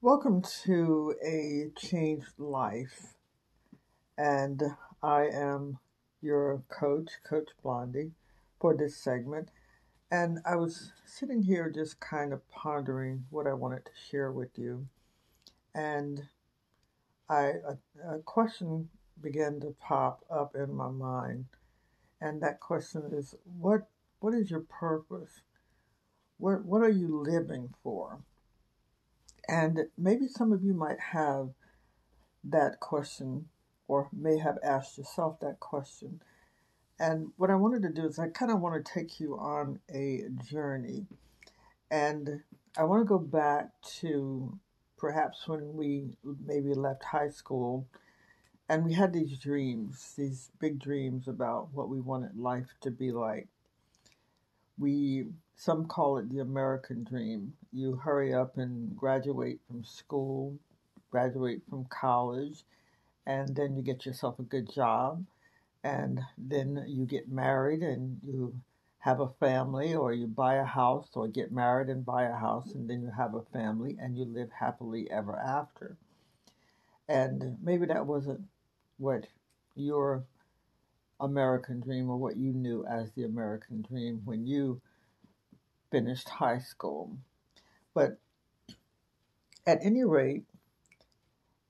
Welcome to a changed life, and I am your coach, Coach Blondie, for this segment. And I was sitting here just kind of pondering what I wanted to share with you, and I a, a question began to pop up in my mind, and that question is, what what is your purpose? What what are you living for? And maybe some of you might have that question or may have asked yourself that question. And what I wanted to do is I kind of want to take you on a journey. And I want to go back to perhaps when we maybe left high school and we had these dreams, these big dreams about what we wanted life to be like. We some call it the American dream. You hurry up and graduate from school, graduate from college, and then you get yourself a good job, and then you get married and you have a family, or you buy a house, or get married and buy a house, and then you have a family and you live happily ever after. And maybe that wasn't what your American dream or what you knew as the American dream when you finished high school. But at any rate,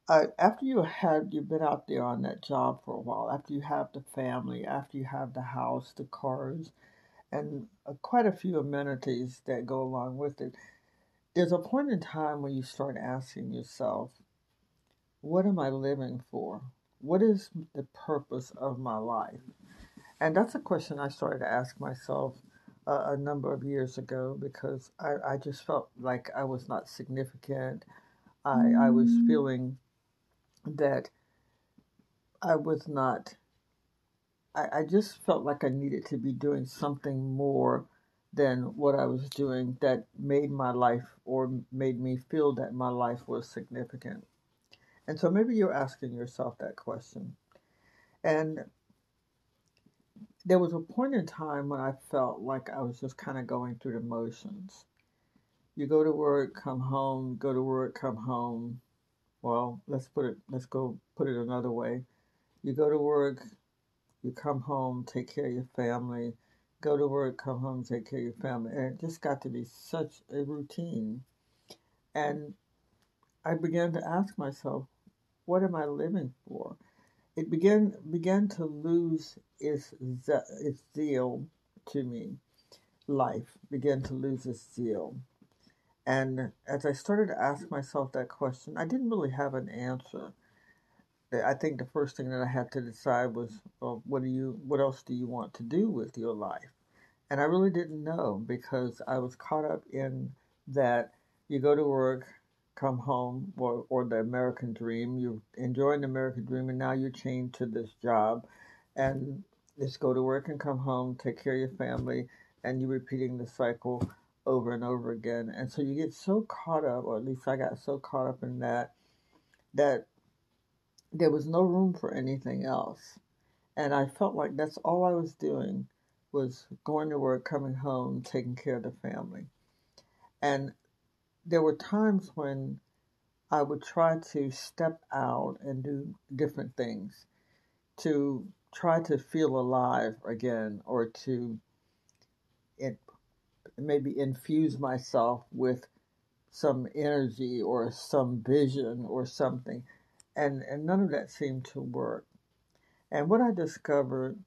uh, after you had you've been out there on that job for a while, after you have the family, after you have the house, the cars, and uh, quite a few amenities that go along with it, there's a point in time when you start asking yourself, "What am I living for? What is the purpose of my life?" And that's a question I started to ask myself a, a number of years ago because I, I just felt like I was not significant. I, I was mm. feeling that I was not, I, I just felt like I needed to be doing something more than what I was doing that made my life or made me feel that my life was significant. And so maybe you're asking yourself that question. And there was a point in time when I felt like I was just kind of going through the motions. You go to work, come home, go to work, come home. Well, let's put it let's go put it another way. You go to work, you come home, take care of your family, go to work, come home, take care of your family. And it just got to be such a routine. And I began to ask myself, what am I living for? it began began to lose its its zeal to me. Life began to lose its zeal, and as I started to ask myself that question, I didn't really have an answer. I think the first thing that I had to decide was, well, what do you, what else do you want to do with your life? And I really didn't know because I was caught up in that you go to work, come home or, or the American dream. You're enjoying the American dream and now you're chained to this job and just go to work and come home, take care of your family, and you're repeating the cycle over and over again. And so you get so caught up, or at least I got so caught up in that, that there was no room for anything else. And I felt like that's all I was doing was going to work, coming home, taking care of the family. And there were times when I would try to step out and do different things to try to feel alive again or to it, maybe infuse myself with some energy or some vision or something. And, and none of that seemed to work. And what I discovered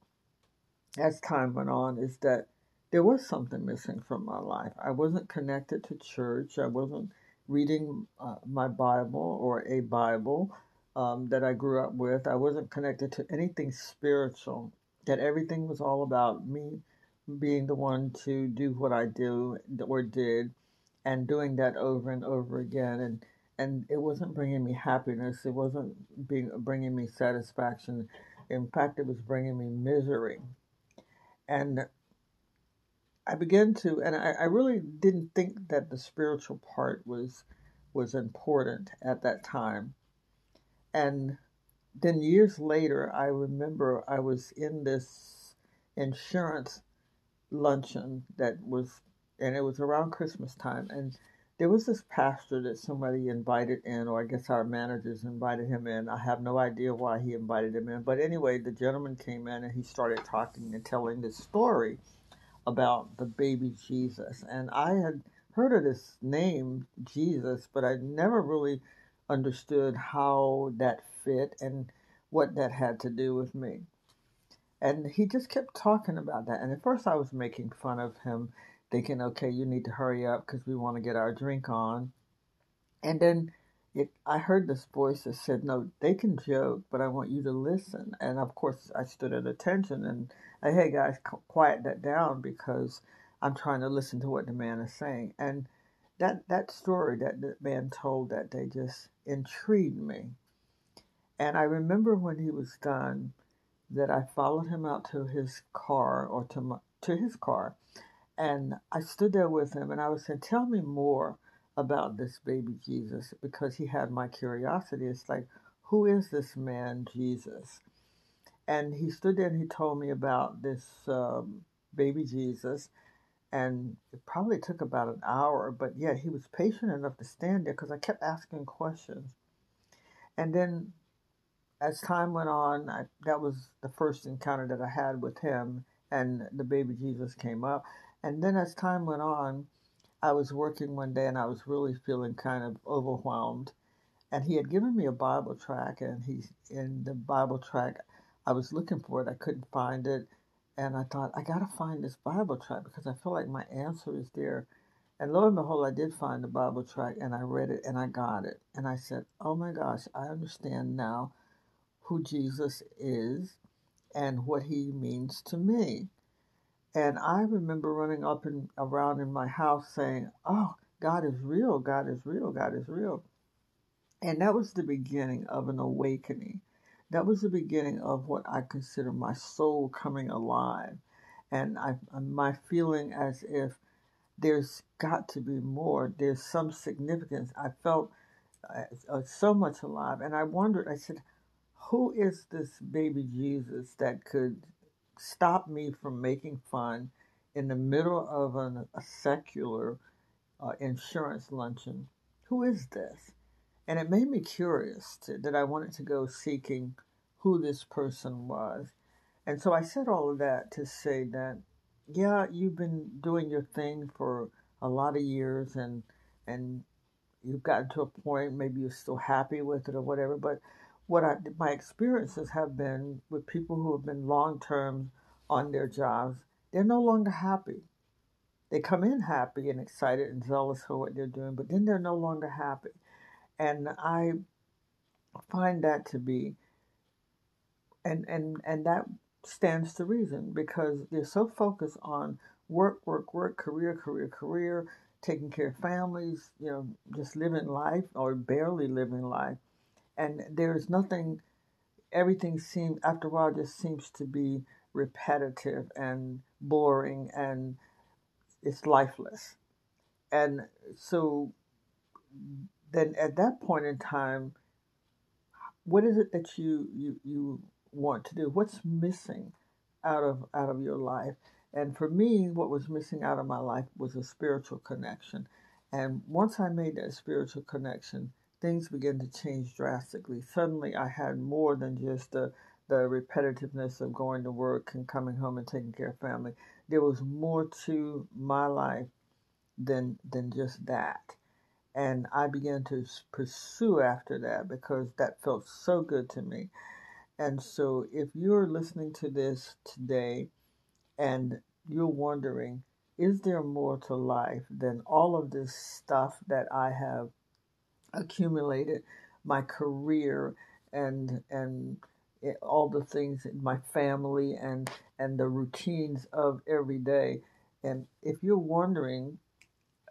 as time went on is that there was something missing from my life. I wasn't connected to church. I wasn't reading uh, my Bible or a Bible um, that I grew up with. I wasn't connected to anything spiritual. That everything was all about me being the one to do what I do or did, and doing that over and over again. And and it wasn't bringing me happiness. It wasn't being bringing me satisfaction. In fact, it was bringing me misery. And I began to, and I, I really didn't think that the spiritual part was was important at that time. And then years later, I remember I was in this insurance luncheon that was, and it was around Christmas time, and there was this pastor that somebody invited in, or I guess our managers invited him in. I have no idea why he invited him in. But anyway, the gentleman came in and he started talking and telling this story about the baby Jesus. And I had heard of this name, Jesus, but I never really understood how that fit and what that had to do with me. And he just kept talking about that. And at first I was making fun of him, thinking, okay, you need to hurry up because we want to get our drink on. And then it, I heard this voice that said, no, they can joke, but I want you to listen. And of course, I stood at attention and, I, hey guys, quiet that down because I'm trying to listen to what the man is saying. And that, that story that the man told that day just intrigued me. And I remember when he was done, that I followed him out to his car or to my, to his car, and I stood there with him, and I was saying, "Tell me more about this baby Jesus," because he had my curiosity. It's like, who is this man Jesus? And he stood there and he told me about this um, baby Jesus, and it probably took about an hour, but yet he was patient enough to stand there because I kept asking questions. And then as time went on, I, that was the first encounter that I had with him, and the baby Jesus came up. And then as time went on, I was working one day and I was really feeling kind of overwhelmed. And he had given me a Bible track, and he's in the Bible track. I was looking for it, I couldn't find it. And I thought, I got to find this Bible track because I feel like my answer is there. And lo and behold, I did find the Bible track and I read it and I got it. And I said, Oh my gosh, I understand now who Jesus is and what he means to me. And I remember running up and around in my house saying, Oh, God is real, God is real, God is real. And that was the beginning of an awakening. That was the beginning of what I consider my soul coming alive. And I, my feeling as if there's got to be more, there's some significance. I felt uh, uh so much alive. And I wondered, I said, who is this baby Jesus that could stop me from making fun in the middle of an, a secular uh, insurance luncheon? Who is this? And it made me curious to, that I wanted to go seeking who this person was. And so I said all of that to say that, yeah, you've been doing your thing for a lot of years and, and you've gotten to a point, maybe you're still happy with it or whatever, but what I, my experiences have been with people who have been long term on their jobs, they're no longer happy. They come in happy and excited and zealous for what they're doing, but then they're no longer happy. And I find that to be and and and that stands to reason because they're so focused on work, work, work, career, career, career, taking care of families, you know, just living life or barely living life and there's nothing everything seems after a while just seems to be repetitive and boring and it's lifeless. And so then at that point in time what is it that you you you want to do? What's missing out of out of your life? And for me what was missing out of my life was a spiritual connection. And once i made that spiritual connection things began to change drastically. Suddenly, I had more than just the the repetitiveness of going to work and coming home and taking care of family. There was more to my life than than just that. And I began to pursue after that because that felt so good to me. And so, if you're listening to this today and you're wondering, is there more to life than all of this stuff that I have accumulated my career and and it, all the things in my family and and the routines of every day. And if you're wondering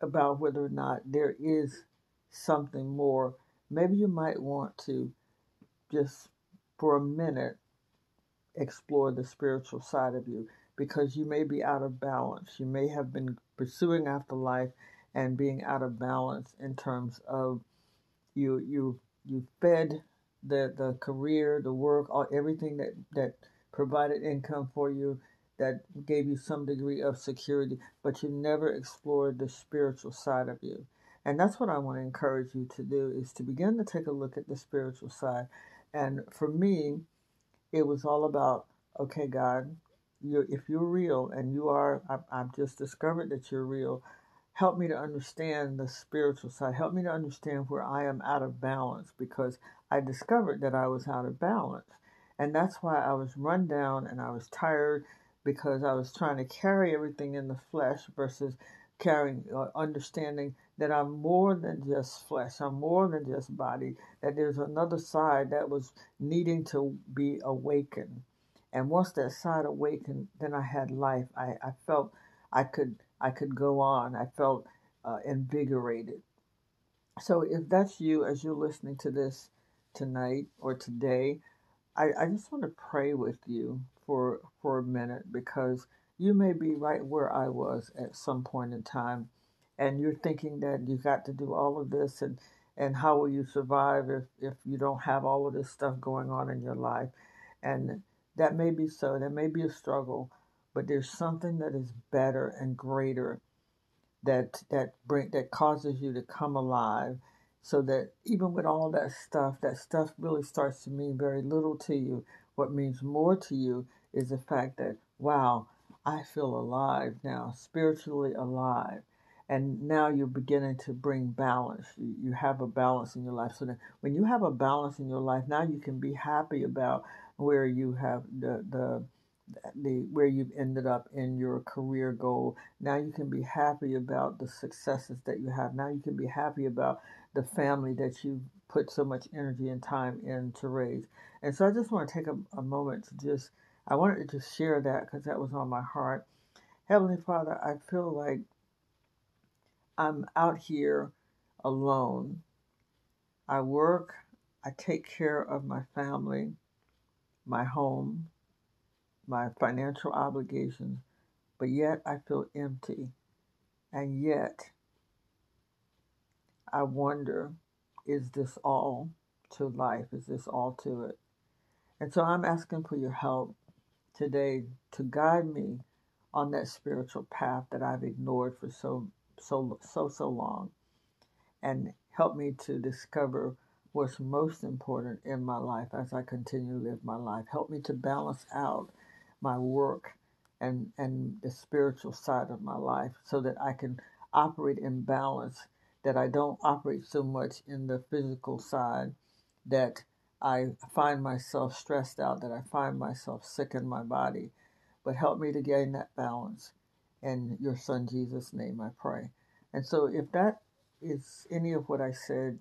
about whether or not there is something more maybe you might want to just for a minute explore the spiritual side of you because you may be out of balance. You may have been pursuing after life and being out of balance in terms of you you you fed the the career, the work, all everything that that provided income for you, that gave you some degree of security, but you never explored the spiritual side of you. And that's what I want to encourage you to do is to begin to take a look at the spiritual side. And for me, it was all about, okay, God, you if you're real and you are, I've, I've just discovered that you're real. Help me to understand the spiritual side. Help me to understand where I am out of balance because I discovered that I was out of balance. And that's why I was run down and I was tired because I was trying to carry everything in the flesh versus carrying, uh, understanding that I'm more than just flesh, I'm more than just body, that there's another side that was needing to be awakened. And once that side awakened, then I had life. I, I felt I could I could go on. I felt uh, invigorated. So if that's you as you're listening to this tonight or today, I, I just want to pray with you for for a minute because you may be right where I was at some point in time, and you're thinking that you got to do all of this and and how will you survive if if you don't have all of this stuff going on in your life, and that may be so. That may be a struggle, but there's something that is better and greater that that bring that causes you to come alive so that even with all that stuff that stuff really starts to mean very little to you. What means more to you is the fact that wow i feel alive now spiritually alive. And now you're beginning to bring balance. You, you have a balance in your life. So that when you have a balance in your life now you can be happy about where you have the the the where you've ended up in your career goal. Now you can be happy about the successes that you have. Now you can be happy about the family that you put so much energy and time in to raise. And so I just want to take a, a moment to just I wanted to just share that because that was on my heart. Heavenly Father, I feel like I'm out here alone. I work, I take care of my family, my home, my financial obligations, but yet I feel empty. And yet, I wonder is this all to life? Is this all to it? And so I'm asking for your help today to guide me on that spiritual path that I've ignored for so so so so long and help me to discover what's most important in my life as I continue to live my life. Help me to balance out my work and and the spiritual side of my life so that I can operate in balance that I don't operate so much in the physical side that I find myself stressed out that I find myself sick in my body. But help me to gain that balance. In your son Jesus name I pray. And so if that is any of what I said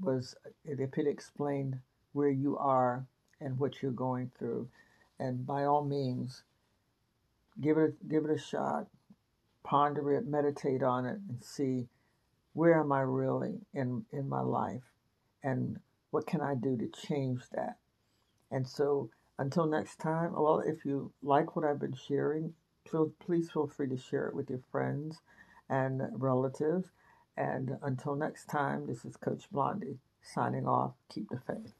was if it explained where you are and what you're going through and by all means, give it give it a shot, ponder it, meditate on it, and see where am I really in in my life, and what can I do to change that. And so, until next time, well, if you like what I've been sharing, please feel free to share it with your friends and relatives. And until next time, this is Coach Blondie signing off. Keep the faith.